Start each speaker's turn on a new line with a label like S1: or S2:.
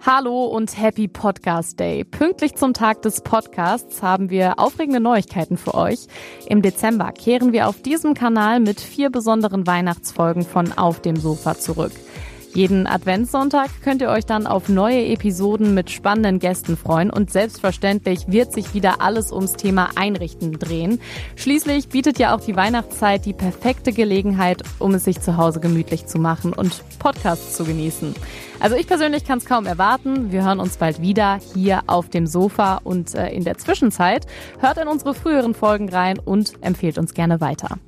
S1: Hallo und Happy Podcast Day. Pünktlich zum Tag des Podcasts haben wir aufregende Neuigkeiten für euch. Im Dezember kehren wir auf diesem Kanal mit vier besonderen Weihnachtsfolgen von Auf dem Sofa zurück. Jeden Adventssonntag könnt ihr euch dann auf neue Episoden mit spannenden Gästen freuen und selbstverständlich wird sich wieder alles ums Thema Einrichten drehen. Schließlich bietet ja auch die Weihnachtszeit die perfekte Gelegenheit, um es sich zu Hause gemütlich zu machen und Podcasts zu genießen. Also ich persönlich kann es kaum erwarten. Wir hören uns bald wieder hier auf dem Sofa und äh, in der Zwischenzeit hört in unsere früheren Folgen rein und empfehlt uns gerne weiter.